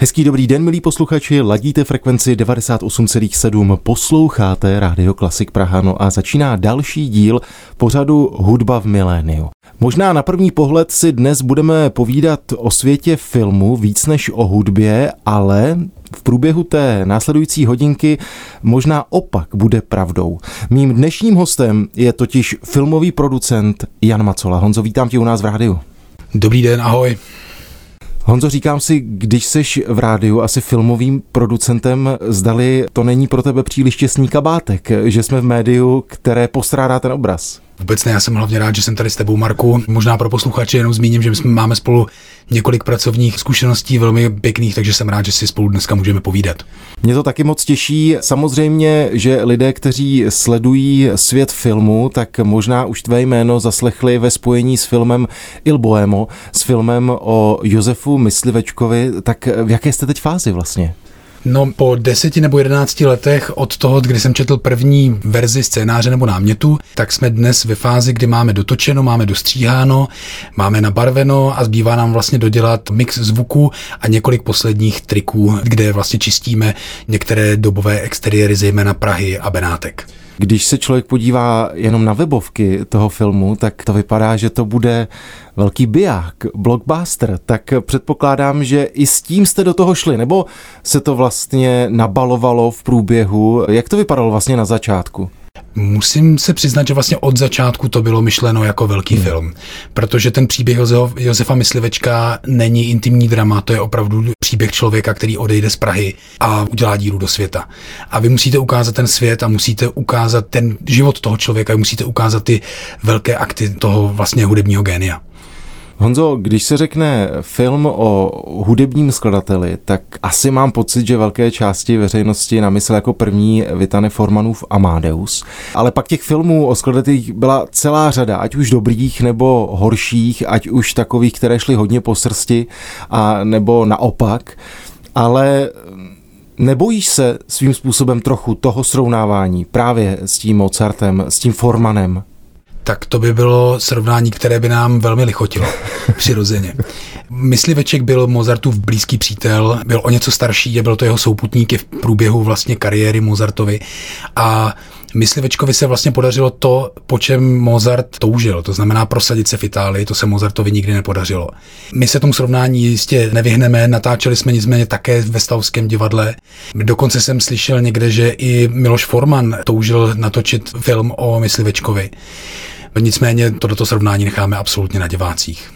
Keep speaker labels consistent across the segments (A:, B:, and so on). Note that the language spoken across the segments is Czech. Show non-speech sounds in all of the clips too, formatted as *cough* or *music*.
A: Hezký dobrý den, milí posluchači, ladíte frekvenci 98,7, posloucháte Rádio Klasik Praha, no a začíná další díl pořadu Hudba v miléniu. Možná na první pohled si dnes budeme povídat o světě filmu víc než o hudbě, ale v průběhu té následující hodinky možná opak bude pravdou. Mým dnešním hostem je totiž filmový producent Jan Macola. Honzo, vítám tě u nás v rádiu.
B: Dobrý den, ahoj.
A: Honzo, říkám si, když seš v rádiu asi filmovým producentem, zdali to není pro tebe příliš těsný kabátek, že jsme v médiu, které postrádá ten obraz.
B: Vůbec ne, já jsem hlavně rád, že jsem tady s tebou, Marku. Možná pro posluchače jenom zmíním, že my jsme máme spolu několik pracovních zkušeností velmi pěkných, takže jsem rád, že si spolu dneska můžeme povídat.
A: Mě to taky moc těší. Samozřejmě, že lidé, kteří sledují svět filmu, tak možná už tvé jméno zaslechli ve spojení s filmem Il Boemo, s filmem o Josefu Myslivečkovi. Tak v jaké jste teď fázi vlastně?
B: No po deseti nebo jedenácti letech od toho, kdy jsem četl první verzi scénáře nebo námětu, tak jsme dnes ve fázi, kdy máme dotočeno, máme dostříháno, máme nabarveno a zbývá nám vlastně dodělat mix zvuku a několik posledních triků, kde vlastně čistíme některé dobové exteriéry, zejména Prahy a Benátek.
A: Když se člověk podívá jenom na webovky toho filmu, tak to vypadá, že to bude velký biják, blockbuster, tak předpokládám, že i s tím jste do toho šli, nebo se to vlastně nabalovalo v průběhu? Jak to vypadalo vlastně na začátku?
B: Musím se přiznat, že vlastně od začátku to bylo myšleno jako velký hmm. film, protože ten příběh Josefa Myslivečka není intimní drama, to je opravdu příběh člověka, který odejde z Prahy a udělá díru do světa. A vy musíte ukázat ten svět a musíte ukázat ten život toho člověka, musíte ukázat ty velké akty toho vlastně hudebního génia.
A: Honzo, když se řekne film o hudebním skladateli, tak asi mám pocit, že velké části veřejnosti na mysl jako první vytane Formanův Amadeus. Ale pak těch filmů o skladatelích byla celá řada, ať už dobrých nebo horších, ať už takových, které šly hodně po srsti, a nebo naopak. Ale Nebojíš se svým způsobem trochu toho srovnávání právě s tím Mozartem, s tím Formanem?
B: Tak to by bylo srovnání, které by nám velmi lichotilo, *laughs* přirozeně. Mysliveček byl Mozartův blízký přítel, byl o něco starší a byl to jeho souputník v průběhu vlastně kariéry Mozartovi a Myslivečkovi se vlastně podařilo to, po čem Mozart toužil, to znamená prosadit se v Itálii, to se Mozartovi nikdy nepodařilo. My se tomu srovnání jistě nevyhneme, natáčeli jsme nicméně také ve Stavském divadle. Dokonce jsem slyšel někde, že i Miloš Forman toužil natočit film o Myslivečkovi. Nicméně toto srovnání necháme absolutně na divácích.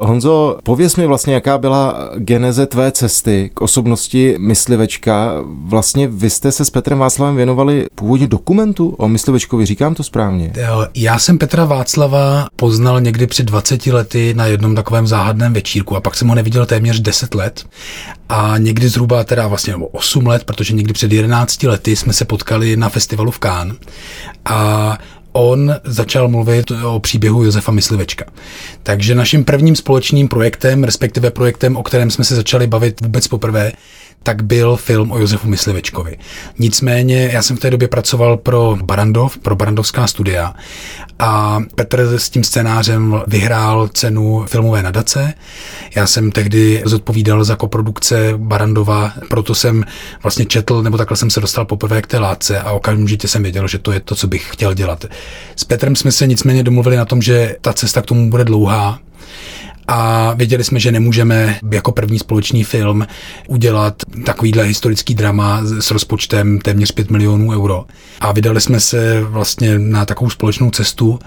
A: Honzo, pověz mi vlastně, jaká byla geneze tvé cesty k osobnosti myslivečka. Vlastně vy jste se s Petrem Václavem věnovali původně dokumentu o myslivečkovi, říkám to správně?
B: Já jsem Petra Václava poznal někdy před 20 lety na jednom takovém záhadném večírku a pak jsem ho neviděl téměř 10 let. A někdy zhruba teda vlastně 8 let, protože někdy před 11 lety jsme se potkali na festivalu v Cannes. A on začal mluvit o příběhu Josefa Myslivečka. Takže naším prvním společným projektem, respektive projektem, o kterém jsme se začali bavit vůbec poprvé, tak byl film o Josefu Myslivečkovi. Nicméně já jsem v té době pracoval pro Barandov, pro Barandovská studia a Petr s tím scénářem vyhrál cenu filmové nadace. Já jsem tehdy zodpovídal za koprodukce Barandova, proto jsem vlastně četl, nebo takhle jsem se dostal poprvé k té látce a okamžitě jsem věděl, že to je to, co bych chtěl dělat. S Petrem jsme se nicméně domluvili na tom, že ta cesta k tomu bude dlouhá, a věděli jsme, že nemůžeme jako první společný film udělat takovýhle historický drama s rozpočtem téměř 5 milionů euro. A vydali jsme se vlastně na takovou společnou cestu.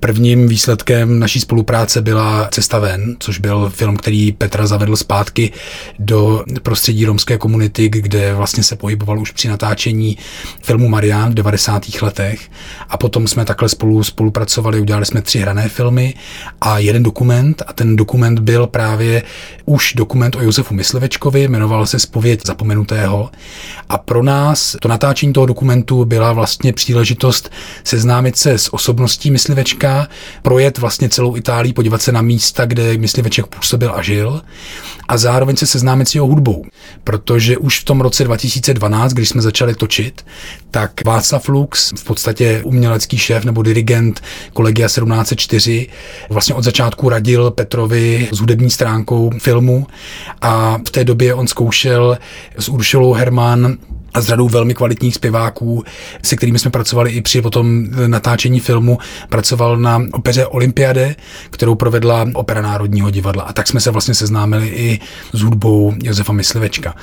B: Prvním výsledkem naší spolupráce byla Cesta ven, což byl film, který Petra zavedl zpátky do prostředí romské komunity, kde vlastně se pohyboval už při natáčení filmu Marian v 90. letech. A potom jsme takhle spolu spolupracovali, udělali jsme tři hrané filmy a jeden dokument a ten dokument dokument byl právě už dokument o Josefu Myslivečkovi, jmenoval se Spověď zapomenutého. A pro nás to natáčení toho dokumentu byla vlastně příležitost seznámit se s osobností Myslivečka, projet vlastně celou Itálii, podívat se na místa, kde Mysliveček působil a žil a zároveň se seznámit s jeho hudbou. Protože už v tom roce 2012, když jsme začali točit, tak Václav Lux, v podstatě umělecký šéf nebo dirigent Kolegia 1704, vlastně od začátku radil Petrovi s hudební stránkou filmu. A v té době on zkoušel s Uršulou Hermann a s řadou velmi kvalitních zpěváků, se kterými jsme pracovali i při potom natáčení filmu, pracoval na opeře Olympiade, kterou provedla Opera Národního divadla. A tak jsme se vlastně seznámili i s hudbou Josefa Myslivečka.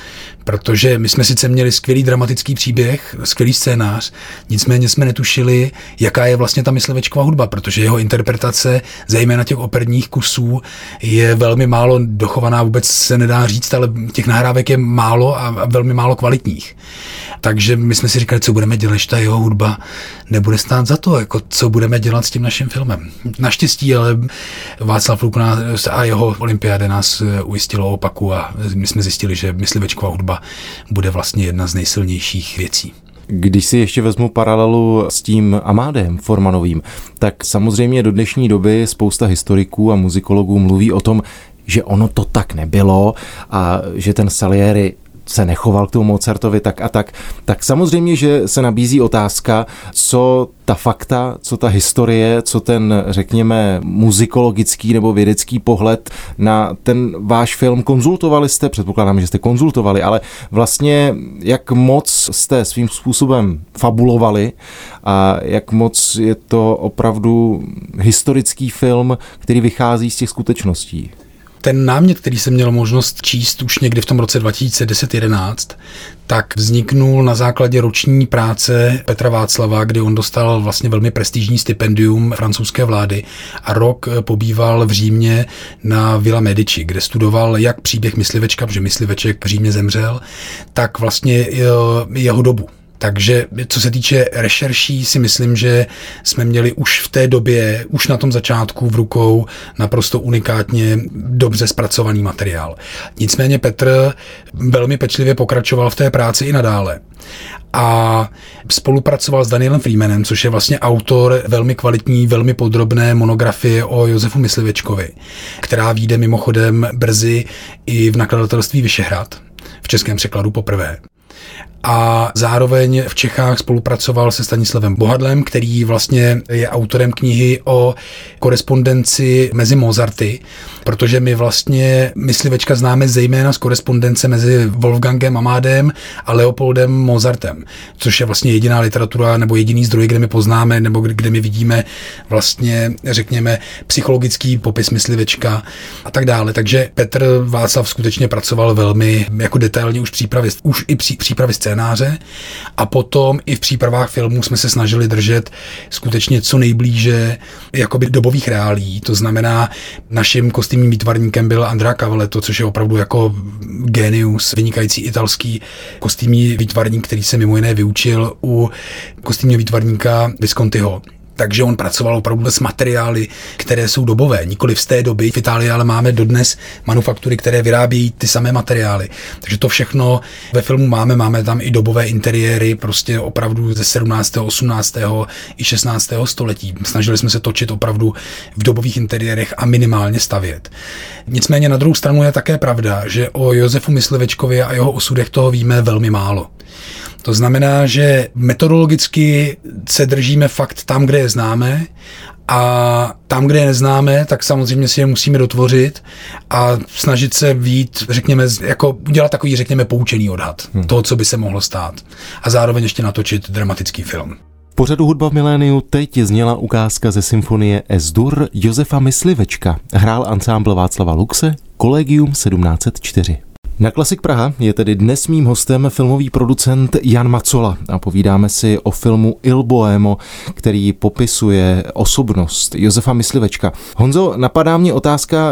B: Protože my jsme sice měli skvělý dramatický příběh, skvělý scénář, nicméně jsme netušili, jaká je vlastně ta Myslivečková hudba, protože jeho interpretace, zejména těch operních kusů, je velmi málo dochovaná, vůbec se nedá říct, ale těch nahrávek je málo a velmi málo kvalitních. Takže my jsme si říkali, co budeme dělat, že ta jeho hudba nebude stát za to, jako co budeme dělat s tím naším filmem. Naštěstí, ale Václav Luk a jeho olympiáde nás eh, ujistilo opaku a my jsme zjistili, že myslivečková hudba bude vlastně jedna z nejsilnějších věcí.
A: Když si ještě vezmu paralelu s tím Amádem Formanovým, tak samozřejmě do dnešní doby spousta historiků a muzikologů mluví o tom, že ono to tak nebylo a že ten Salieri se nechoval k tomu Mozartovi tak a tak, tak samozřejmě, že se nabízí otázka, co ta fakta, co ta historie, co ten, řekněme, muzikologický nebo vědecký pohled na ten váš film konzultovali jste, předpokládám, že jste konzultovali, ale vlastně jak moc jste svým způsobem fabulovali a jak moc je to opravdu historický film, který vychází z těch skutečností?
B: Ten námět, který jsem měl možnost číst už někdy v tom roce 2010-11, tak vzniknul na základě roční práce Petra Václava, kdy on dostal vlastně velmi prestižní stipendium francouzské vlády a rok pobýval v Římě na Villa Medici, kde studoval jak příběh myslivečka, protože mysliveček v Římě zemřel, tak vlastně jeho dobu. Takže co se týče rešerší, si myslím, že jsme měli už v té době, už na tom začátku v rukou naprosto unikátně dobře zpracovaný materiál. Nicméně Petr velmi pečlivě pokračoval v té práci i nadále a spolupracoval s Danielem Freemanem, což je vlastně autor velmi kvalitní, velmi podrobné monografie o Josefu Myslivečkovi, která vyjde mimochodem brzy i v nakladatelství Vyšehrad v českém překladu poprvé a zároveň v Čechách spolupracoval se Stanislavem Bohadlem, který vlastně je autorem knihy o korespondenci mezi Mozarty, protože my vlastně myslivečka známe zejména z korespondence mezi Wolfgangem Amádem a Leopoldem Mozartem, což je vlastně jediná literatura nebo jediný zdroj, kde my poznáme nebo kde my vidíme vlastně, řekněme, psychologický popis myslivečka a tak dále. Takže Petr Václav skutečně pracoval velmi jako detailně už přípravy, už i při, přípravy scénáře a potom i v přípravách filmů jsme se snažili držet skutečně co nejblíže jakoby dobových reálí. To znamená, naším kostýmním výtvarníkem byl Andrea Cavaletto, což je opravdu jako genius, vynikající italský kostýmní výtvarník, který se mimo jiné vyučil u kostýmního výtvarníka Viscontiho takže on pracoval opravdu s materiály, které jsou dobové, nikoli z té doby. V Itálii ale máme dodnes manufaktury, které vyrábějí ty samé materiály. Takže to všechno ve filmu máme, máme tam i dobové interiéry, prostě opravdu ze 17., 18. i 16. století. Snažili jsme se točit opravdu v dobových interiérech a minimálně stavět. Nicméně na druhou stranu je také pravda, že o Josefu Myslivečkovi a jeho osudech toho víme velmi málo. To znamená, že metodologicky se držíme fakt tam, kde je známe a tam, kde je neznáme, tak samozřejmě si je musíme dotvořit a snažit se vít, řekněme, jako udělat takový, řekněme, poučený odhad hmm. toho, co by se mohlo stát. A zároveň ještě natočit dramatický film.
A: V pořadu Hudba v miléniu teď zněla ukázka ze symfonie S-dur Josefa Myslivečka. Hrál ansámbl Václava Luxe, Kolegium 1704. Na Klasik Praha je tedy dnes mým hostem filmový producent Jan Macola a povídáme si o filmu Il Boemo, který popisuje osobnost Josefa Myslivečka. Honzo, napadá mě otázka,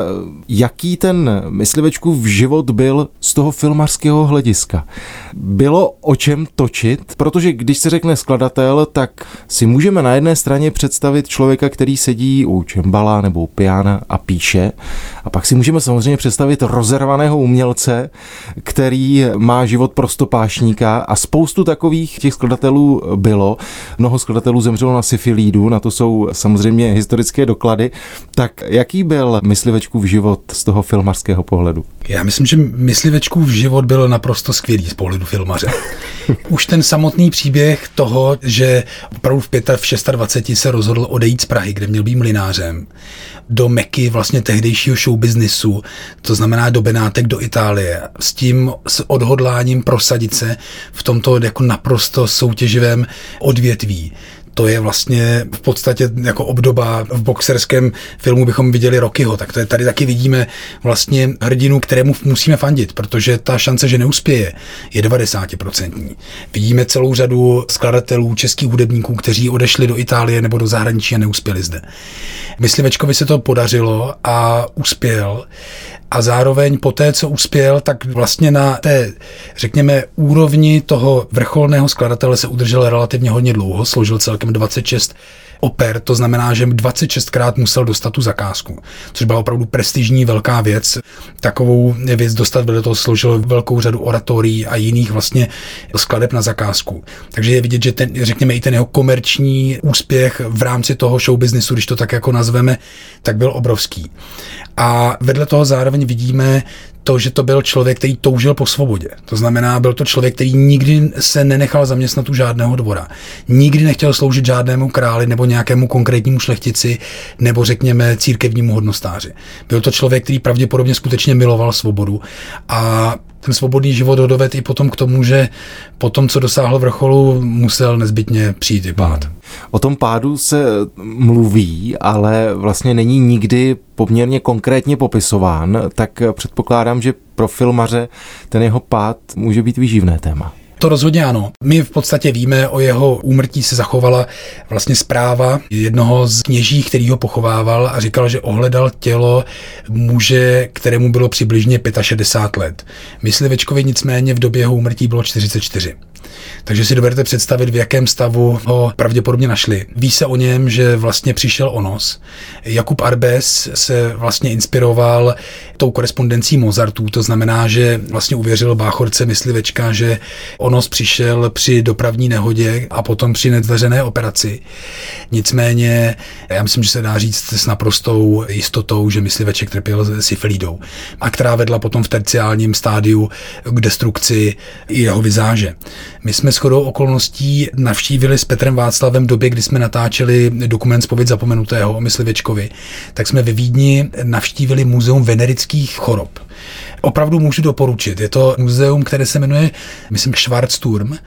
A: jaký ten Myslivečkův život byl z toho filmarského hlediska. Bylo o čem točit, protože když se řekne skladatel, tak si můžeme na jedné straně představit člověka, který sedí u čembala nebo u piana a píše, a pak si můžeme samozřejmě představit rozervaného umělce, který má život prostopášníka a spoustu takových těch skladatelů bylo. Mnoho skladatelů zemřelo na syfilídu, na to jsou samozřejmě historické doklady. Tak jaký byl myslivečkův život z toho filmarského pohledu?
B: Já myslím, že myslivečkův život byl naprosto skvělý z pohledu filmaře. *laughs* Už ten samotný příběh toho, že opravdu v, 5, v 26 se rozhodl odejít z Prahy, kde měl být mlinářem, do Meky vlastně tehdejšího showbiznisu, to znamená do Benátek, do Itálie, s tím s odhodláním prosadit se v tomto jako naprosto soutěživém odvětví to je vlastně v podstatě jako obdoba v boxerském filmu bychom viděli Rockyho, tak to je, tady taky vidíme vlastně hrdinu, kterému musíme fandit, protože ta šance, že neuspěje, je 90%. Vidíme celou řadu skladatelů, českých hudebníků, kteří odešli do Itálie nebo do zahraničí a neuspěli zde. Myslivečkovi se to podařilo a uspěl a zároveň po té, co uspěl, tak vlastně na té, řekněme, úrovni toho vrcholného skladatele se udržel relativně hodně dlouho, složil celkem 26 oper, to znamená, že 26krát musel dostat tu zakázku, což byla opravdu prestižní velká věc. Takovou věc dostat vedle toho složil velkou řadu oratorií a jiných vlastně skladeb na zakázku. Takže je vidět, že ten, řekněme, i ten jeho komerční úspěch v rámci toho show businessu, když to tak jako nazveme, tak byl obrovský. A vedle toho zároveň vidíme to, že to byl člověk, který toužil po svobodě. To znamená, byl to člověk, který nikdy se nenechal zaměstnat u žádného dvora. Nikdy nechtěl sloužit žádnému králi nebo nějakému konkrétnímu šlechtici nebo řekněme církevnímu hodnostáři. Byl to člověk, který pravděpodobně skutečně miloval svobodu a ten svobodný život ho doved i potom k tomu, že po tom, co dosáhl vrcholu, musel nezbytně přijít i pád.
A: O tom pádu se mluví, ale vlastně není nikdy poměrně konkrétně popisován, tak předpokládám, že pro filmaře ten jeho pád může být výživné téma.
B: To rozhodně ano. My v podstatě víme, o jeho úmrtí se zachovala vlastně zpráva jednoho z kněží, který ho pochovával a říkal, že ohledal tělo muže, kterému bylo přibližně 65 let. Myslivečkovi nicméně v době jeho úmrtí bylo 44. Takže si dovedete představit, v jakém stavu ho pravděpodobně našli. Ví se o něm, že vlastně přišel o nos. Jakub Arbes se vlastně inspiroval tou korespondencí Mozartů, to znamená, že vlastně uvěřil báchorce myslivečka, že onos přišel při dopravní nehodě a potom při nezdařené operaci. Nicméně, já myslím, že se dá říct s naprostou jistotou, že mysliveček trpěl syfilídou a která vedla potom v terciálním stádiu k destrukci jeho vizáže. My jsme shodou okolností navštívili s Petrem Václavem v době, kdy jsme natáčeli dokument Spověď zapomenutého o myslivěčkovi, tak jsme ve Vídni navštívili Muzeum venerických chorob opravdu můžu doporučit. Je to muzeum, které se jmenuje, myslím, Schwarzturm,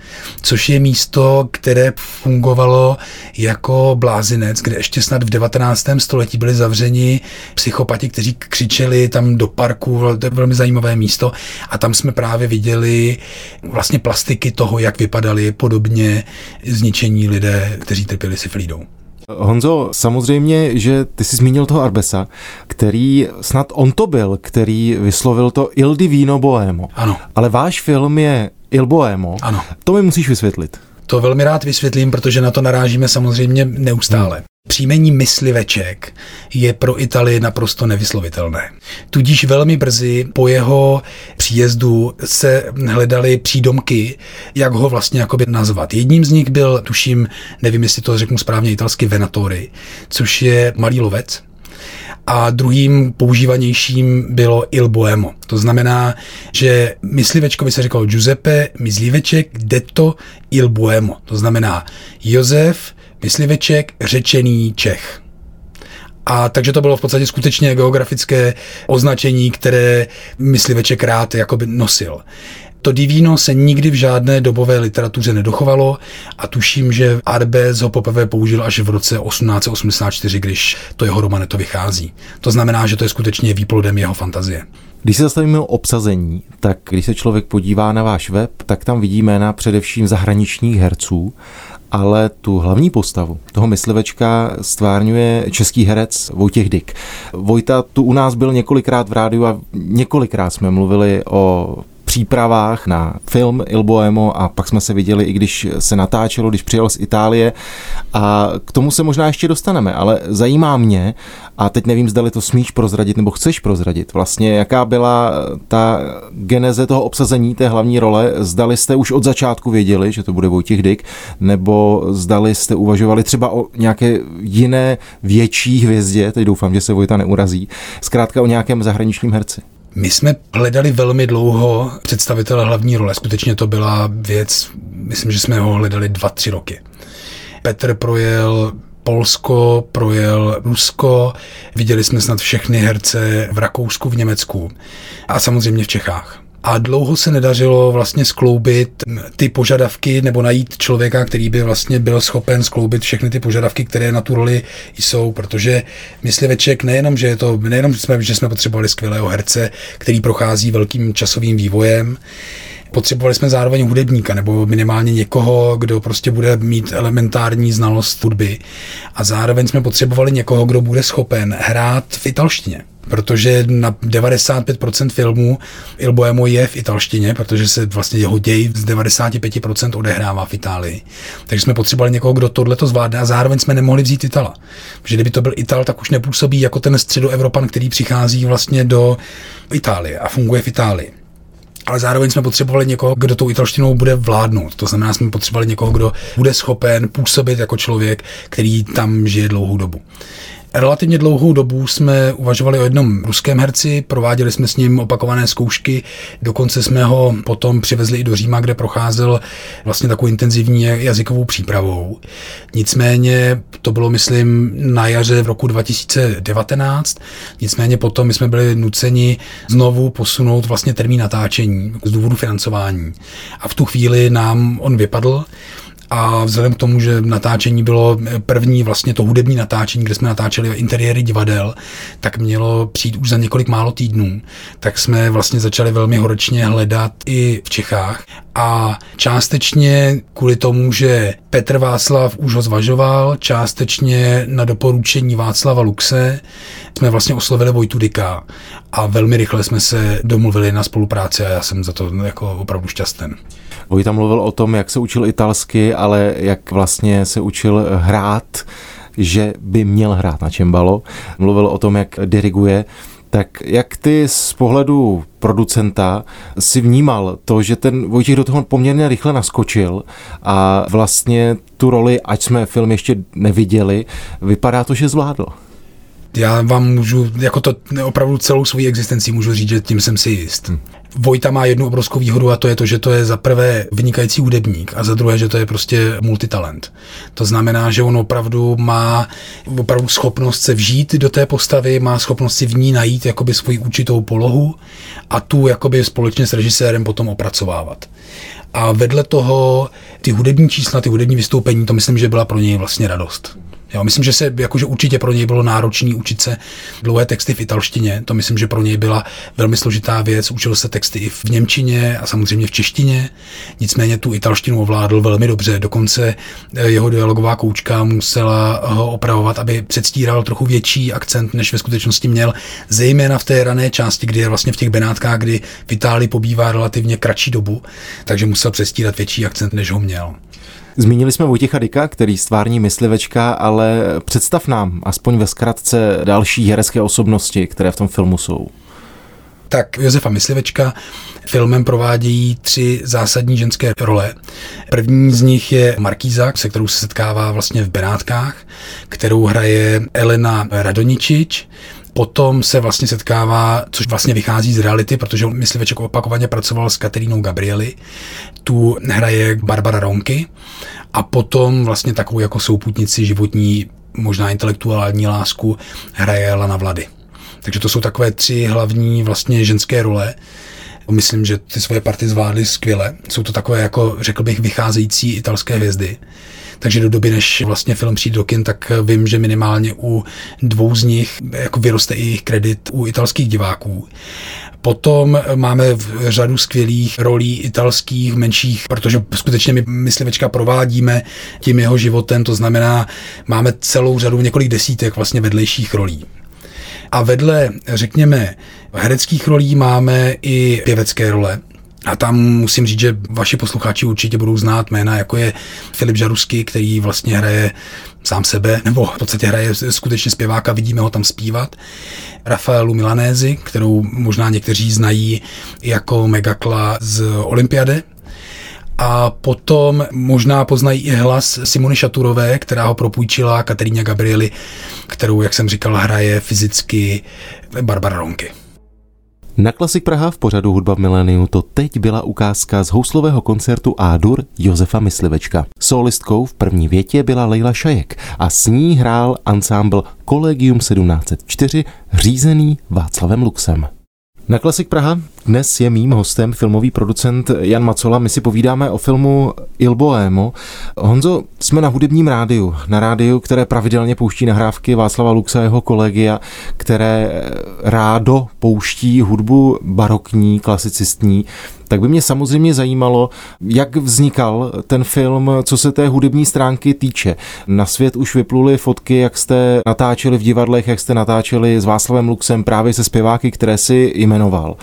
B: což je místo, které fungovalo jako blázinec, kde ještě snad v 19. století byli zavřeni psychopati, kteří křičeli tam do parku, to je velmi zajímavé místo a tam jsme právě viděli vlastně plastiky toho, jak vypadali podobně zničení lidé, kteří trpěli syflídou.
A: Honzo, samozřejmě, že ty jsi zmínil toho Arbesa, který snad on to byl, který vyslovil to Il Divino Boemo.
B: Ano.
A: Ale váš film je Il Boemo.
B: Ano.
A: To mi musíš vysvětlit.
B: To velmi rád vysvětlím, protože na to narážíme samozřejmě neustále. Hmm. Příjmení mysliveček je pro Italii naprosto nevyslovitelné. Tudíž velmi brzy po jeho příjezdu se hledaly přídomky, jak ho vlastně jakoby nazvat. Jedním z nich byl, tuším, nevím, jestli to řeknu správně italsky, Venatori, což je malý lovec, a druhým používanějším bylo Il Boemo. To znamená, že myslivečkovi se říkalo Giuseppe Mysliveček detto Il Boemo. To znamená Josef mysliveček řečený Čech. A takže to bylo v podstatě skutečně geografické označení, které mysliveček rád jakoby nosil. To Divino se nikdy v žádné dobové literatuře nedochovalo a tuším, že Arbez ho poprvé použil až v roce 1884, když to jeho romaneto vychází. To znamená, že to je skutečně výplodem jeho fantazie.
A: Když se zastavíme o obsazení, tak když se člověk podívá na váš web, tak tam vidí jména především zahraničních herců, ale tu hlavní postavu toho myslivečka stvárňuje český herec Vojtěch Dyk. Vojta tu u nás byl několikrát v rádiu a několikrát jsme mluvili o přípravách na film Il Boemo a pak jsme se viděli, i když se natáčelo, když přijel z Itálie a k tomu se možná ještě dostaneme, ale zajímá mě a teď nevím, zdali to smíš prozradit nebo chceš prozradit. Vlastně jaká byla ta geneze toho obsazení té hlavní role, zdali jste už od začátku věděli, že to bude Vojtěch Dyk, nebo zdali jste uvažovali třeba o nějaké jiné větší hvězdě, teď doufám, že se Vojta neurazí, zkrátka o nějakém zahraničním herci.
B: My jsme hledali velmi dlouho představitele hlavní role. Skutečně to byla věc, myslím, že jsme ho hledali dva, tři roky. Petr projel Polsko, projel Rusko, viděli jsme snad všechny herce v Rakousku, v Německu a samozřejmě v Čechách a dlouho se nedařilo vlastně skloubit ty požadavky nebo najít člověka, který by vlastně byl schopen skloubit všechny ty požadavky, které na tu roli jsou, protože mysliveček nejenom, že je to, nejenom, že jsme, že jsme potřebovali skvělého herce, který prochází velkým časovým vývojem, Potřebovali jsme zároveň hudebníka nebo minimálně někoho, kdo prostě bude mít elementární znalost hudby. A zároveň jsme potřebovali někoho, kdo bude schopen hrát v italštině protože na 95% filmů Il Boemo je v italštině, protože se vlastně jeho děj z 95% odehrává v Itálii. Takže jsme potřebovali někoho, kdo tohle to zvládne a zároveň jsme nemohli vzít Itala. Protože kdyby to byl Ital, tak už nepůsobí jako ten středoevropan, který přichází vlastně do Itálie a funguje v Itálii ale zároveň jsme potřebovali někoho, kdo tou italštinou bude vládnout. To znamená, jsme potřebovali někoho, kdo bude schopen působit jako člověk, který tam žije dlouhou dobu. Relativně dlouhou dobu jsme uvažovali o jednom ruském herci, prováděli jsme s ním opakované zkoušky, dokonce jsme ho potom přivezli i do Říma, kde procházel vlastně takovou intenzivní jazykovou přípravou. Nicméně to bylo, myslím, na jaře v roku 2019, nicméně potom my jsme byli nuceni znovu posunout vlastně termín natáčení z důvodu financování. A v tu chvíli nám on vypadl, a vzhledem k tomu, že natáčení bylo první vlastně to hudební natáčení, kde jsme natáčeli interiéry divadel, tak mělo přijít už za několik málo týdnů. Tak jsme vlastně začali velmi horečně hledat i v Čechách a částečně kvůli tomu, že Petr Václav už ho zvažoval, částečně na doporučení Václava Luxe jsme vlastně oslovili Vojtu Dika a velmi rychle jsme se domluvili na spolupráci a já jsem za to jako opravdu šťastný.
A: Vojta mluvil o tom, jak se učil italsky, ale jak vlastně se učil hrát, že by měl hrát na čembalo. Mluvil o tom, jak diriguje. Tak jak ty z pohledu producenta si vnímal to, že ten Vojtěch do toho poměrně rychle naskočil a vlastně tu roli, ať jsme film ještě neviděli, vypadá to, že zvládl.
B: Já vám můžu, jako to opravdu celou svou existenci můžu říct, že tím jsem si jist. Hmm. Vojta má jednu obrovskou výhodu a to je to, že to je za prvé vynikající hudebník a za druhé, že to je prostě multitalent. To znamená, že on opravdu má opravdu schopnost se vžít do té postavy, má schopnost si v ní najít jakoby svoji určitou polohu a tu jakoby společně s režisérem potom opracovávat. A vedle toho ty hudební čísla, ty hudební vystoupení, to myslím, že byla pro něj vlastně radost. Jo, myslím, že se jakože určitě pro něj bylo náročné učit se dlouhé texty v italštině. To myslím, že pro něj byla velmi složitá věc. Učil se texty i v němčině a samozřejmě v češtině. Nicméně tu italštinu ovládl velmi dobře. Dokonce eh, jeho dialogová koučka musela ho opravovat, aby předstíral trochu větší akcent, než ve skutečnosti měl, zejména v té rané části, kdy je vlastně v těch Benátkách, kdy v Itálii pobývá relativně kratší dobu, takže musel předstírat větší akcent, než ho měl.
A: Zmínili jsme Vojtěcha Dika, který stvární myslivečka, ale představ nám aspoň ve zkratce další herecké osobnosti, které v tom filmu jsou.
B: Tak Josefa Myslivečka filmem provádějí tři zásadní ženské role. První z nich je Markíza, se kterou se setkává vlastně v Benátkách, kterou hraje Elena Radoničič. Potom se vlastně setkává, což vlastně vychází z reality, protože Mysliveček opakovaně pracoval s Katerínou Gabrieli. Tu hraje Barbara Ronky a potom vlastně takovou jako souputnici životní, možná intelektuální lásku hraje Lana Vlady. Takže to jsou takové tři hlavní vlastně ženské role. Myslím, že ty svoje party zvládly skvěle. Jsou to takové, jako řekl bych, vycházející italské hvězdy. Takže do doby, než vlastně film přijde do kin, tak vím, že minimálně u dvou z nich jako vyroste i jejich kredit u italských diváků. Potom máme řadu skvělých rolí italských, menších, protože skutečně my myslivečka provádíme tím jeho životem, to znamená, máme celou řadu, několik desítek vlastně vedlejších rolí. A vedle, řekněme, hereckých rolí máme i pěvecké role. A tam musím říct, že vaši posluchači určitě budou znát jména, jako je Filip Žarusky, který vlastně hraje sám sebe, nebo v podstatě hraje skutečně zpěváka, vidíme ho tam zpívat. Rafaelu Milanézi, kterou možná někteří znají jako Megakla z Olympiade, a potom možná poznají i hlas Simony Šaturové, která ho propůjčila Kateríně Gabrieli, kterou, jak jsem říkal, hraje fyzicky Barbara Ronky.
A: Na Klasik Praha v pořadu Hudba v miléniu to teď byla ukázka z houslového koncertu Ádur Josefa Myslivečka. Solistkou v první větě byla Leila Šajek a s ní hrál ansámbl Collegium 1704 řízený Václavem Luxem. Na Klasik Praha dnes je mým hostem filmový producent Jan Macola. My si povídáme o filmu Il Boemo. Honzo, jsme na hudebním rádiu, na rádiu, které pravidelně pouští nahrávky Václava Luxa a jeho kolegia, které rádo pouští hudbu barokní, klasicistní tak by mě samozřejmě zajímalo, jak vznikal ten film, co se té hudební stránky týče. Na svět už vypluly fotky, jak jste natáčeli v divadlech, jak jste natáčeli s Václavem Luxem právě se zpěváky, které si jmenoval.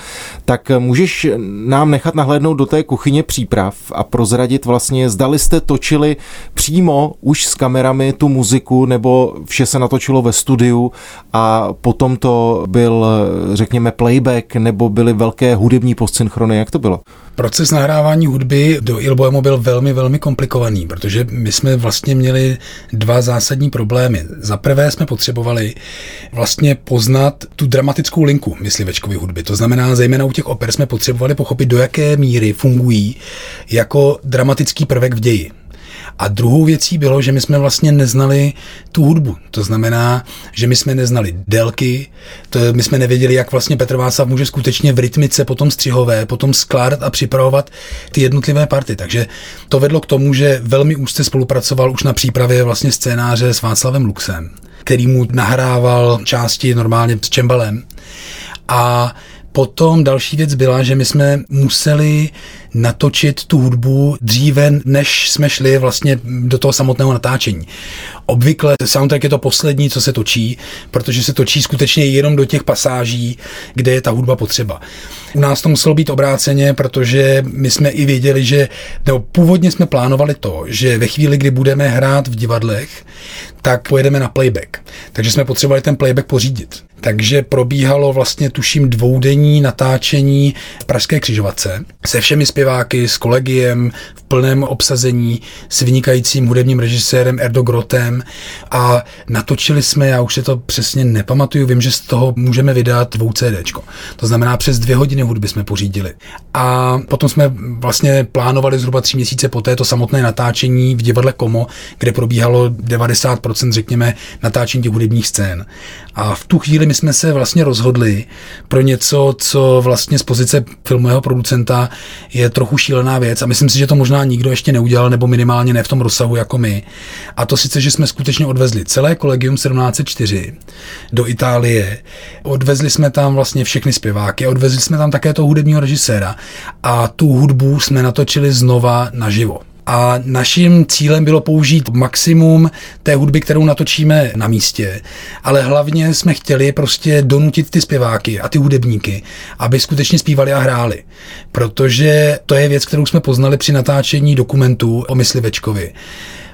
A: Tak můžeš nám nechat nahlédnout do té kuchyně příprav a prozradit vlastně, zdali jste točili přímo už s kamerami tu muziku, nebo vše se natočilo ve studiu a potom to byl, řekněme, playback, nebo byly velké hudební postsynchrony, jak to bylo?
B: Proces nahrávání hudby do Ilboemo byl velmi, velmi komplikovaný, protože my jsme vlastně měli dva zásadní problémy. Za prvé jsme potřebovali vlastně poznat tu dramatickou linku myslivečkové hudby. To znamená, zejména u těch oper jsme potřebovali pochopit, do jaké míry fungují jako dramatický prvek v ději. A druhou věcí bylo, že my jsme vlastně neznali tu hudbu. To znamená, že my jsme neznali délky, to my jsme nevěděli, jak vlastně Petr Václav může skutečně v rytmice potom střihové, potom skládat a připravovat ty jednotlivé party. Takže to vedlo k tomu, že velmi úzce spolupracoval už na přípravě vlastně scénáře s Václavem Luxem, který mu nahrával části normálně s čembalem. A Potom další věc byla, že my jsme museli natočit tu hudbu dříve, než jsme šli vlastně do toho samotného natáčení. Obvykle soundtrack je to poslední, co se točí, protože se točí skutečně jenom do těch pasáží, kde je ta hudba potřeba. U nás to muselo být obráceně, protože my jsme i věděli, že nebo původně jsme plánovali to, že ve chvíli, kdy budeme hrát v divadlech, tak pojedeme na playback. Takže jsme potřebovali ten playback pořídit. Takže probíhalo vlastně tuším dvoudenní natáčení Pražské křižovatce se všemi zpěváky, s kolegiem v plném obsazení, s vynikajícím hudebním režisérem Erdo Grotem a natočili jsme, já už se to přesně nepamatuju, vím, že z toho můžeme vydat dvou CDčko. To znamená, přes dvě hodiny hudby jsme pořídili. A potom jsme vlastně plánovali zhruba tři měsíce po této samotné natáčení v divadle Komo, kde probíhalo 90% řekněme natáčení těch hudebních scén. A v tu chvíli my jsme se vlastně rozhodli pro něco, co vlastně z pozice filmového producenta je trochu šílená věc a myslím si, že to možná nikdo ještě neudělal, nebo minimálně ne v tom rozsahu jako my. A to sice, že jsme skutečně odvezli celé kolegium 1704 do Itálie, odvezli jsme tam vlastně všechny zpěváky, odvezli jsme tam také toho hudebního režiséra a tu hudbu jsme natočili znova naživo. A naším cílem bylo použít maximum té hudby, kterou natočíme na místě, ale hlavně jsme chtěli prostě donutit ty zpěváky a ty hudebníky, aby skutečně zpívali a hráli. Protože to je věc, kterou jsme poznali při natáčení dokumentů o Myslivečkovi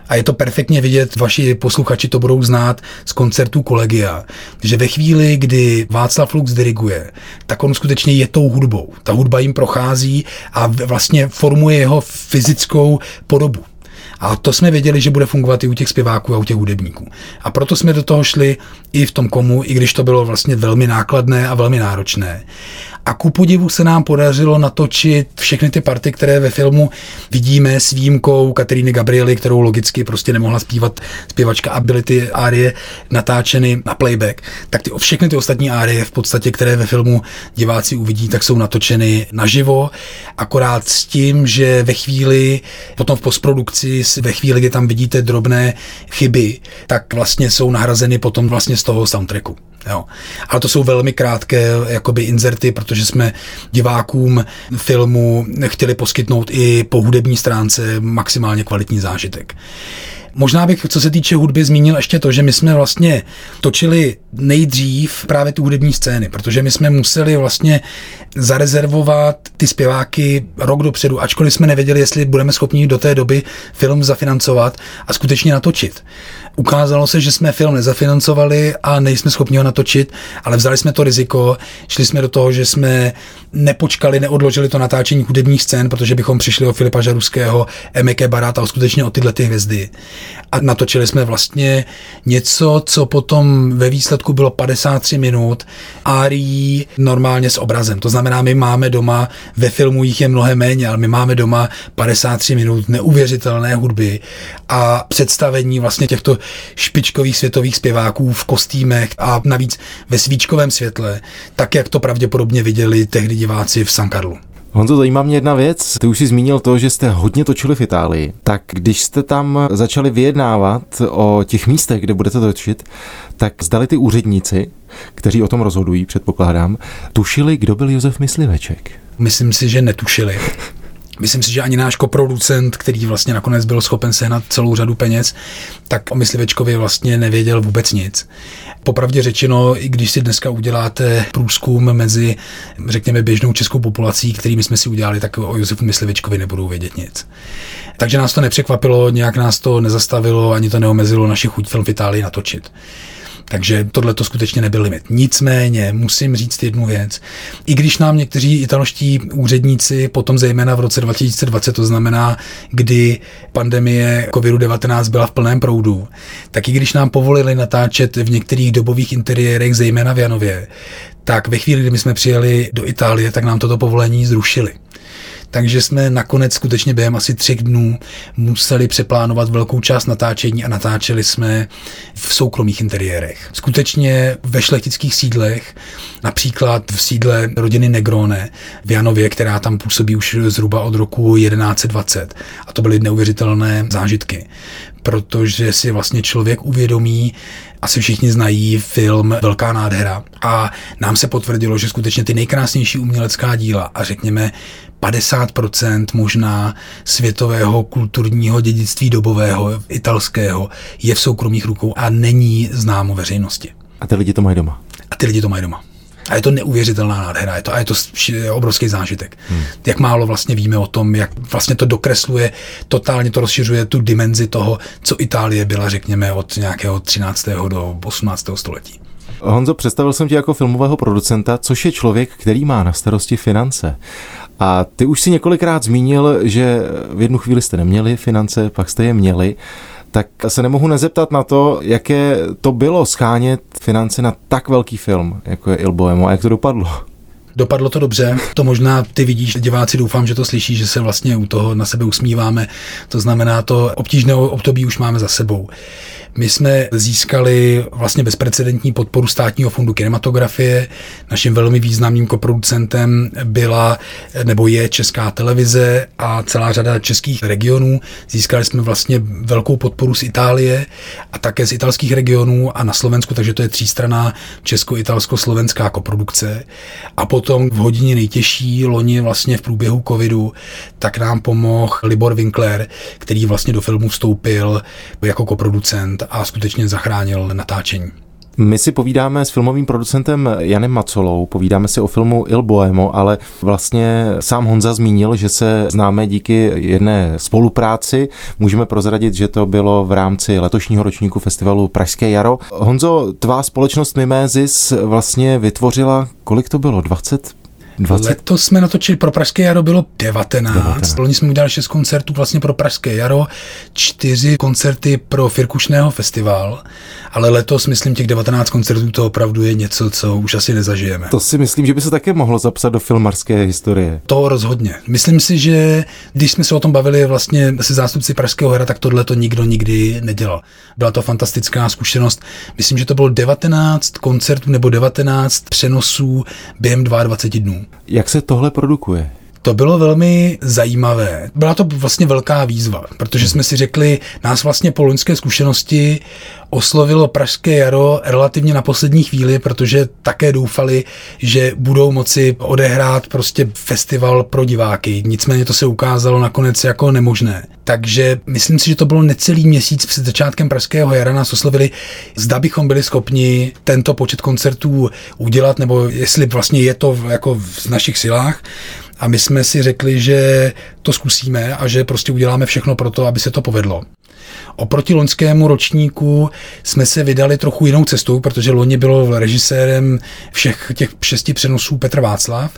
B: a je to perfektně vidět, vaši posluchači to budou znát z koncertů Kolegia, že ve chvíli, kdy Václav Lux diriguje, tak on skutečně je tou hudbou. Ta hudba jim prochází a vlastně formuje jeho fyzickou podobu. A to jsme věděli, že bude fungovat i u těch zpěváků a u těch hudebníků. A proto jsme do toho šli i v tom komu, i když to bylo vlastně velmi nákladné a velmi náročné. A ku podivu se nám podařilo natočit všechny ty party, které ve filmu vidíme s výjimkou Kateríny Gabriely, kterou logicky prostě nemohla zpívat zpěvačka a byly ty árie natáčeny na playback. Tak ty, všechny ty ostatní árie v podstatě, které ve filmu diváci uvidí, tak jsou natočeny naživo, akorát s tím, že ve chvíli, potom v postprodukci, ve chvíli, kdy tam vidíte drobné chyby, tak vlastně jsou nahrazeny potom vlastně z toho soundtracku. Jo. Ale to jsou velmi krátké jakoby inzerty, protože jsme divákům filmu chtěli poskytnout i po hudební stránce maximálně kvalitní zážitek. Možná bych, co se týče hudby, zmínil ještě to, že my jsme vlastně točili nejdřív právě tu hudební scény, protože my jsme museli vlastně zarezervovat ty zpěváky rok dopředu, ačkoliv jsme nevěděli, jestli budeme schopni do té doby film zafinancovat a skutečně natočit. Ukázalo se, že jsme film nezafinancovali a nejsme schopni ho natočit, ale vzali jsme to riziko, šli jsme do toho, že jsme nepočkali, neodložili to natáčení hudebních scén, protože bychom přišli o Filipa Žaruského, Emeke Baráta, skutečně o tyhle ty hvězdy. A natočili jsme vlastně něco, co potom ve výsledku bylo 53 minut árií normálně s obrazem. To znamená, my máme doma, ve filmu jich je mnohem méně, ale my máme doma 53 minut neuvěřitelné hudby a představení vlastně těchto špičkových světových zpěváků v kostýmech a navíc ve svíčkovém světle, tak jak to pravděpodobně viděli tehdy diváci v San Carlo.
A: Honzo, zajímá mě jedna věc. Ty už jsi zmínil to, že jste hodně točili v Itálii. Tak když jste tam začali vyjednávat o těch místech, kde budete točit, tak zdali ty úředníci, kteří o tom rozhodují, předpokládám, tušili, kdo byl Josef Mysliveček?
B: Myslím si, že netušili. Myslím si, že ani náš koproducent, který vlastně nakonec byl schopen sehnat celou řadu peněz, tak o Myslivečkovi vlastně nevěděl vůbec nic. Popravdě řečeno, i když si dneska uděláte průzkum mezi, řekněme, běžnou českou populací, kterými jsme si udělali, tak o Josefu Myslivečkovi nebudou vědět nic. Takže nás to nepřekvapilo, nějak nás to nezastavilo, ani to neomezilo naši chuť film v Itálii natočit. Takže tohle to skutečně nebyl limit. Nicméně musím říct jednu věc. I když nám někteří italští úředníci potom zejména v roce 2020, to znamená, kdy pandemie COVID-19 byla v plném proudu, tak i když nám povolili natáčet v některých dobových interiérech, zejména v Janově, tak ve chvíli, kdy my jsme přijeli do Itálie, tak nám toto povolení zrušili takže jsme nakonec skutečně během asi třech dnů museli přeplánovat velkou část natáčení a natáčeli jsme v soukromých interiérech. Skutečně ve šlechtických sídlech, například v sídle rodiny Negrone v Janově, která tam působí už zhruba od roku 1120. A to byly neuvěřitelné zážitky protože si vlastně člověk uvědomí, asi všichni znají film Velká nádhera a nám se potvrdilo, že skutečně ty nejkrásnější umělecká díla a řekněme 50% možná světového kulturního dědictví dobového, italského, je v soukromých rukou a není známo veřejnosti.
A: A ty lidi to mají doma.
B: A ty lidi to mají doma. A je to neuvěřitelná nádhera, je to, a je to obrovský zážitek. Hmm. Jak málo vlastně víme o tom, jak vlastně to dokresluje, totálně to rozšiřuje tu dimenzi toho, co Itálie byla, řekněme, od nějakého 13. do 18. století.
A: Honzo, představil jsem tě jako filmového producenta, což je člověk, který má na starosti finance. A ty už si několikrát zmínil, že v jednu chvíli jste neměli finance, pak jste je měli tak se nemohu nezeptat na to, jaké to bylo schánět finance na tak velký film, jako je Il Boemo, a jak to dopadlo.
B: Dopadlo to dobře, to možná ty vidíš, diváci doufám, že to slyší, že se vlastně u toho na sebe usmíváme, to znamená to obtížné období už máme za sebou. My jsme získali vlastně bezprecedentní podporu státního fondu kinematografie. Naším velmi významným koproducentem byla nebo je Česká televize a celá řada českých regionů. Získali jsme vlastně velkou podporu z Itálie a také z italských regionů a na Slovensku, takže to je třístraná česko-italsko-slovenská koprodukce. A potom v hodině nejtěžší loni vlastně v průběhu covidu, tak nám pomohl Libor Winkler, který vlastně do filmu vstoupil jako koproducent a skutečně zachránil natáčení.
A: My si povídáme s filmovým producentem Janem Macolou, povídáme si o filmu Il Boemo, ale vlastně sám Honza zmínil, že se známe díky jedné spolupráci. Můžeme prozradit, že to bylo v rámci letošního ročníku festivalu Pražské jaro. Honzo, tvá společnost Mimézis vlastně vytvořila, kolik to bylo, 20 20?
B: Letos jsme natočili pro Pražské jaro bylo 19. 19. Loni jsme udělali 6 koncertů vlastně pro Pražské jaro, 4 koncerty pro Firkušného festival, ale letos myslím těch 19 koncertů to opravdu je něco, co už asi nezažijeme.
A: To si myslím, že by se také mohlo zapsat do filmarské historie.
B: To rozhodně. Myslím si, že když jsme se o tom bavili vlastně se zástupci Pražského hra, tak tohle to nikdo nikdy nedělal. Byla to fantastická zkušenost. Myslím, že to bylo 19 koncertů nebo 19 přenosů během 22 dnů.
A: Jak se tohle produkuje?
B: To bylo velmi zajímavé. Byla to vlastně velká výzva, protože jsme si řekli, nás vlastně po loňské zkušenosti oslovilo Pražské jaro relativně na poslední chvíli, protože také doufali, že budou moci odehrát prostě festival pro diváky. Nicméně to se ukázalo nakonec jako nemožné. Takže myslím si, že to bylo necelý měsíc před začátkem Pražského jara nás oslovili, zda bychom byli schopni tento počet koncertů udělat, nebo jestli vlastně je to jako v našich silách. A my jsme si řekli, že to zkusíme a že prostě uděláme všechno pro to, aby se to povedlo. Oproti loňskému ročníku jsme se vydali trochu jinou cestou, protože loni bylo režisérem všech těch šesti přenosů Petr Václav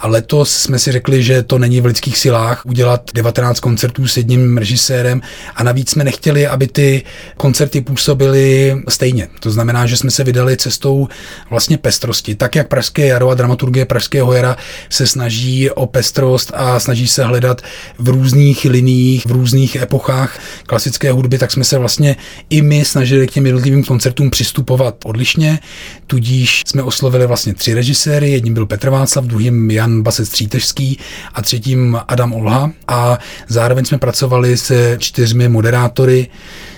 B: a letos jsme si řekli, že to není v lidských silách udělat 19 koncertů s jedním režisérem a navíc jsme nechtěli, aby ty koncerty působily stejně. To znamená, že jsme se vydali cestou vlastně pestrosti. Tak, jak Pražské jaro a dramaturgie Pražského jara se snaží o pestrost a snaží se hledat v různých liních, v různých epochách klasické hudby, tak jsme se vlastně i my snažili k těm jednotlivým koncertům přistupovat odlišně, tudíž jsme oslovili vlastně tři režiséry, jedním byl Petr Václav, druhým Jan Basec Střítežský a třetím Adam Olha. A zároveň jsme pracovali se čtyřmi moderátory,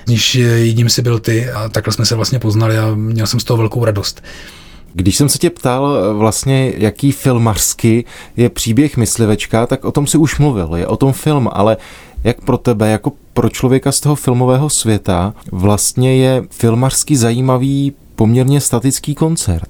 B: níž jedním si byl ty a takhle jsme se vlastně poznali a měl jsem z toho velkou radost.
A: Když jsem se tě ptal vlastně, jaký filmařsky je příběh myslivečka, tak o tom si už mluvil, je o tom film, ale jak pro tebe, jako pro člověka z toho filmového světa, vlastně je filmařsky zajímavý poměrně statický koncert?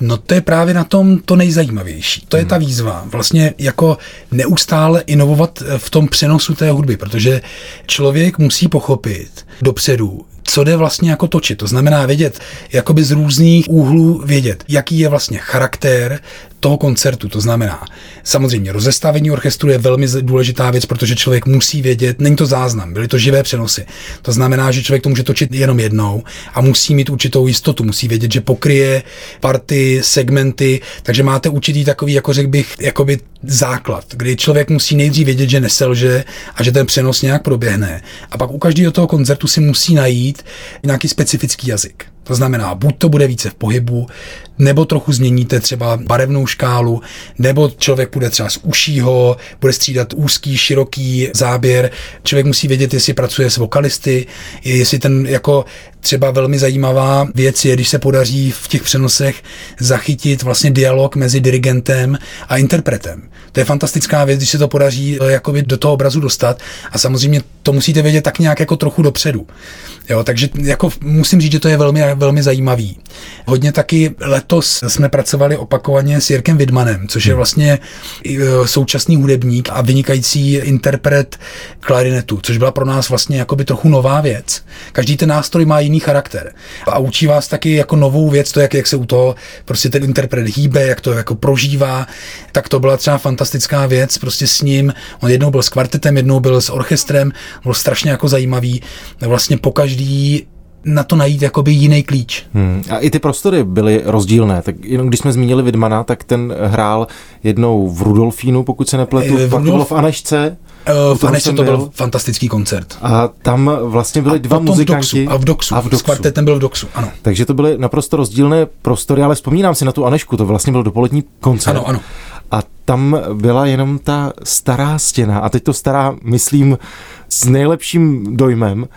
B: No to je právě na tom to nejzajímavější. To je ta hmm. výzva. Vlastně jako neustále inovovat v tom přenosu té hudby, protože člověk musí pochopit dopředu, co jde vlastně jako točit. To znamená vědět, jakoby z různých úhlů vědět, jaký je vlastně charakter toho koncertu. To znamená, samozřejmě rozestavení orchestru je velmi důležitá věc, protože člověk musí vědět, není to záznam, byly to živé přenosy. To znamená, že člověk to může točit jenom jednou a musí mít určitou jistotu, musí vědět, že pokryje party, segmenty, takže máte určitý takový, jako řekl bych, jakoby základ, kdy člověk musí nejdřív vědět, že neselže a že ten přenos nějak proběhne. A pak u každého toho koncertu si musí najít nějaký specifický jazyk. To znamená, buď to bude více v pohybu, nebo trochu změníte třeba barevnou škálu, nebo člověk bude třeba z ušího, bude střídat úzký, široký záběr. Člověk musí vědět, jestli pracuje s vokalisty, jestli ten jako třeba velmi zajímavá věc je, když se podaří v těch přenosech zachytit vlastně dialog mezi dirigentem a interpretem. To je fantastická věc, když se to podaří eh, jakoby do toho obrazu dostat a samozřejmě to musíte vědět tak nějak jako trochu dopředu. Jo, takže jako musím říct, že to je velmi, velmi zajímavý. Hodně taky letos jsme pracovali opakovaně s Jirkem Vidmanem, což je hmm. vlastně e, současný hudebník a vynikající interpret klarinetu, což byla pro nás vlastně jakoby trochu nová věc. Každý ten nástroj má jiný charakter a učí vás taky jako novou věc, to jak, jak se u toho prostě ten interpret hýbe, jak to jako prožívá, tak to byla třeba fantastická věc prostě s ním. On jednou byl s kvartetem, jednou byl s orchestrem, byl strašně jako zajímavý. Vlastně pokaždý na to najít jakoby jiný klíč.
A: Hmm. A i ty prostory byly rozdílné. Tak jenom když jsme zmínili Vidmana, tak ten hrál jednou v Rudolfínu, pokud se nepletu, v pak Rudolf... bylo v Anešce.
B: Uh, v Anešce to byl. byl fantastický koncert.
A: A tam vlastně byli a dva muzikanti.
B: Doxu, a v Doxu. A v Doxu. S kvartetem byl v Doxu, ano.
A: Takže to byly naprosto rozdílné prostory, ale vzpomínám si na tu Anešku, to vlastně byl dopolední koncert.
B: Ano, ano.
A: A tam byla jenom ta stará stěna. A teď to stará, myslím, s nejlepším dojmem.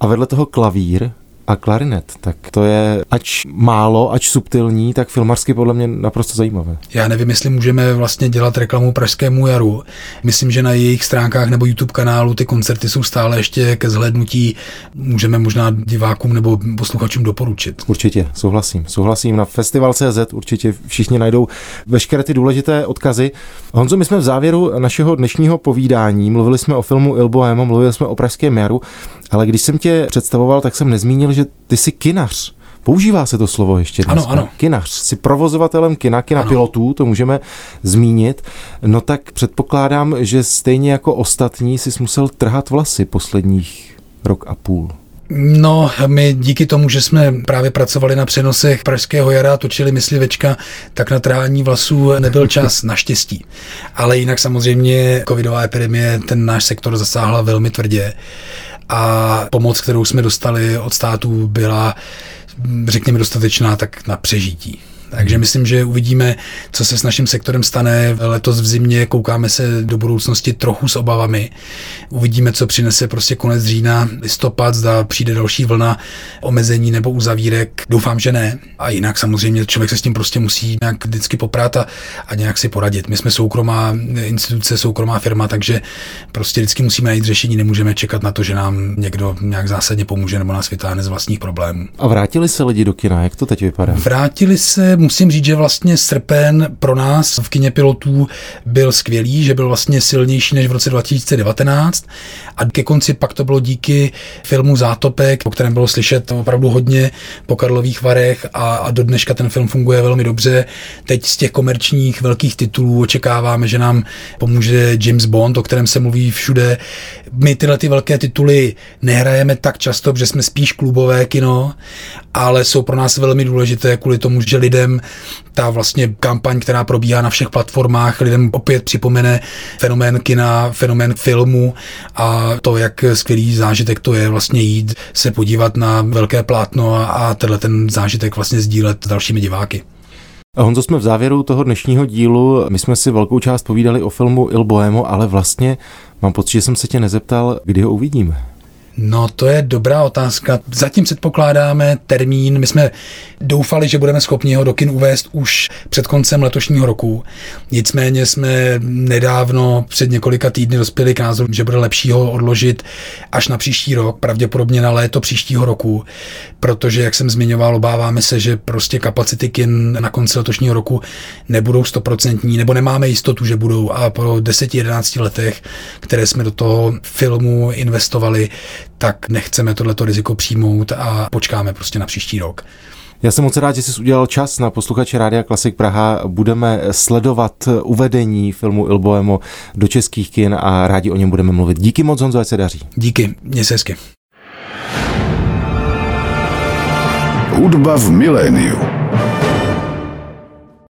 A: A vedle toho klavír, a klarinet, tak to je ač málo, ač subtilní, tak filmarsky podle mě naprosto zajímavé.
B: Já nevím, jestli můžeme vlastně dělat reklamu Pražskému jaru. Myslím, že na jejich stránkách nebo YouTube kanálu ty koncerty jsou stále ještě ke zhlednutí. Můžeme možná divákům nebo posluchačům doporučit.
A: Určitě, souhlasím. Souhlasím. Na festival.cz určitě všichni najdou veškeré ty důležité odkazy. Honzo, my jsme v závěru našeho dnešního povídání mluvili jsme o filmu Il Bohemo, mluvili jsme o Pražském jaru, ale když jsem tě představoval, tak jsem nezmínil, že ty jsi kinař Používá se to slovo ještě dnes.
B: Ano, ano.
A: Kinař. Si provozovatelem kina, kina ano. pilotů, to můžeme zmínit. No tak předpokládám, že stejně jako ostatní si musel trhat vlasy posledních rok a půl.
B: No, my díky tomu, že jsme právě pracovali na přenosech Pražského jara, točili myslivečka, tak na trhání vlasů nebyl *laughs* čas, naštěstí. Ale jinak samozřejmě covidová epidemie ten náš sektor zasáhla velmi tvrdě a pomoc, kterou jsme dostali od států, byla řekněme dostatečná tak na přežití. Takže myslím, že uvidíme, co se s naším sektorem stane letos v zimě. Koukáme se do budoucnosti trochu s obavami. Uvidíme, co přinese prostě konec října, listopad, zda přijde další vlna omezení nebo uzavírek. Doufám, že ne. A jinak samozřejmě člověk se s tím prostě musí nějak vždycky poprát a, a nějak si poradit. My jsme soukromá instituce, soukromá firma, takže prostě vždycky musíme najít řešení. Nemůžeme čekat na to, že nám někdo nějak zásadně pomůže nebo nás vytáhne z vlastních problémů.
A: A vrátili se lidi do kina? Jak to teď vypadá?
B: Vrátili se musím říct, že vlastně srpen pro nás v kině pilotů byl skvělý, že byl vlastně silnější než v roce 2019 a ke konci pak to bylo díky filmu Zátopek, o kterém bylo slyšet opravdu hodně po Karlových Varech a, a do dneška ten film funguje velmi dobře. Teď z těch komerčních velkých titulů očekáváme, že nám pomůže James Bond, o kterém se mluví všude. My tyhle ty velké tituly nehrajeme tak často, protože jsme spíš klubové kino, ale jsou pro nás velmi důležité kvůli tomu, že lidem ta vlastně kampaň, která probíhá na všech platformách, lidem opět připomene fenomén kina, fenomén filmu a to, jak skvělý zážitek to je vlastně jít se podívat na velké plátno a, a tenhle ten zážitek vlastně sdílet s dalšími diváky.
A: A Honzo, jsme v závěru toho dnešního dílu, my jsme si velkou část povídali o filmu Il Boemo, ale vlastně mám pocit, že jsem se tě nezeptal, kdy ho uvidíme.
B: No, to je dobrá otázka. Zatím předpokládáme termín. My jsme doufali, že budeme schopni ho do kin uvést už před koncem letošního roku. Nicméně jsme nedávno, před několika týdny, dospěli k názoru, že bude lepší ho odložit až na příští rok, pravděpodobně na léto příštího roku, protože, jak jsem zmiňoval, obáváme se, že prostě kapacity kin na konci letošního roku nebudou stoprocentní, nebo nemáme jistotu, že budou. A po 10-11 letech, které jsme do toho filmu investovali, tak nechceme tohleto riziko přijmout a počkáme prostě na příští rok.
A: Já jsem moc rád, že jsi udělal čas na posluchače Rádia Klasik Praha. Budeme sledovat uvedení filmu Il Boemo do českých kin a rádi o něm budeme mluvit. Díky moc, Honzo, ať se daří.
B: Díky, mě se hezky.
C: Hudba v miléniu.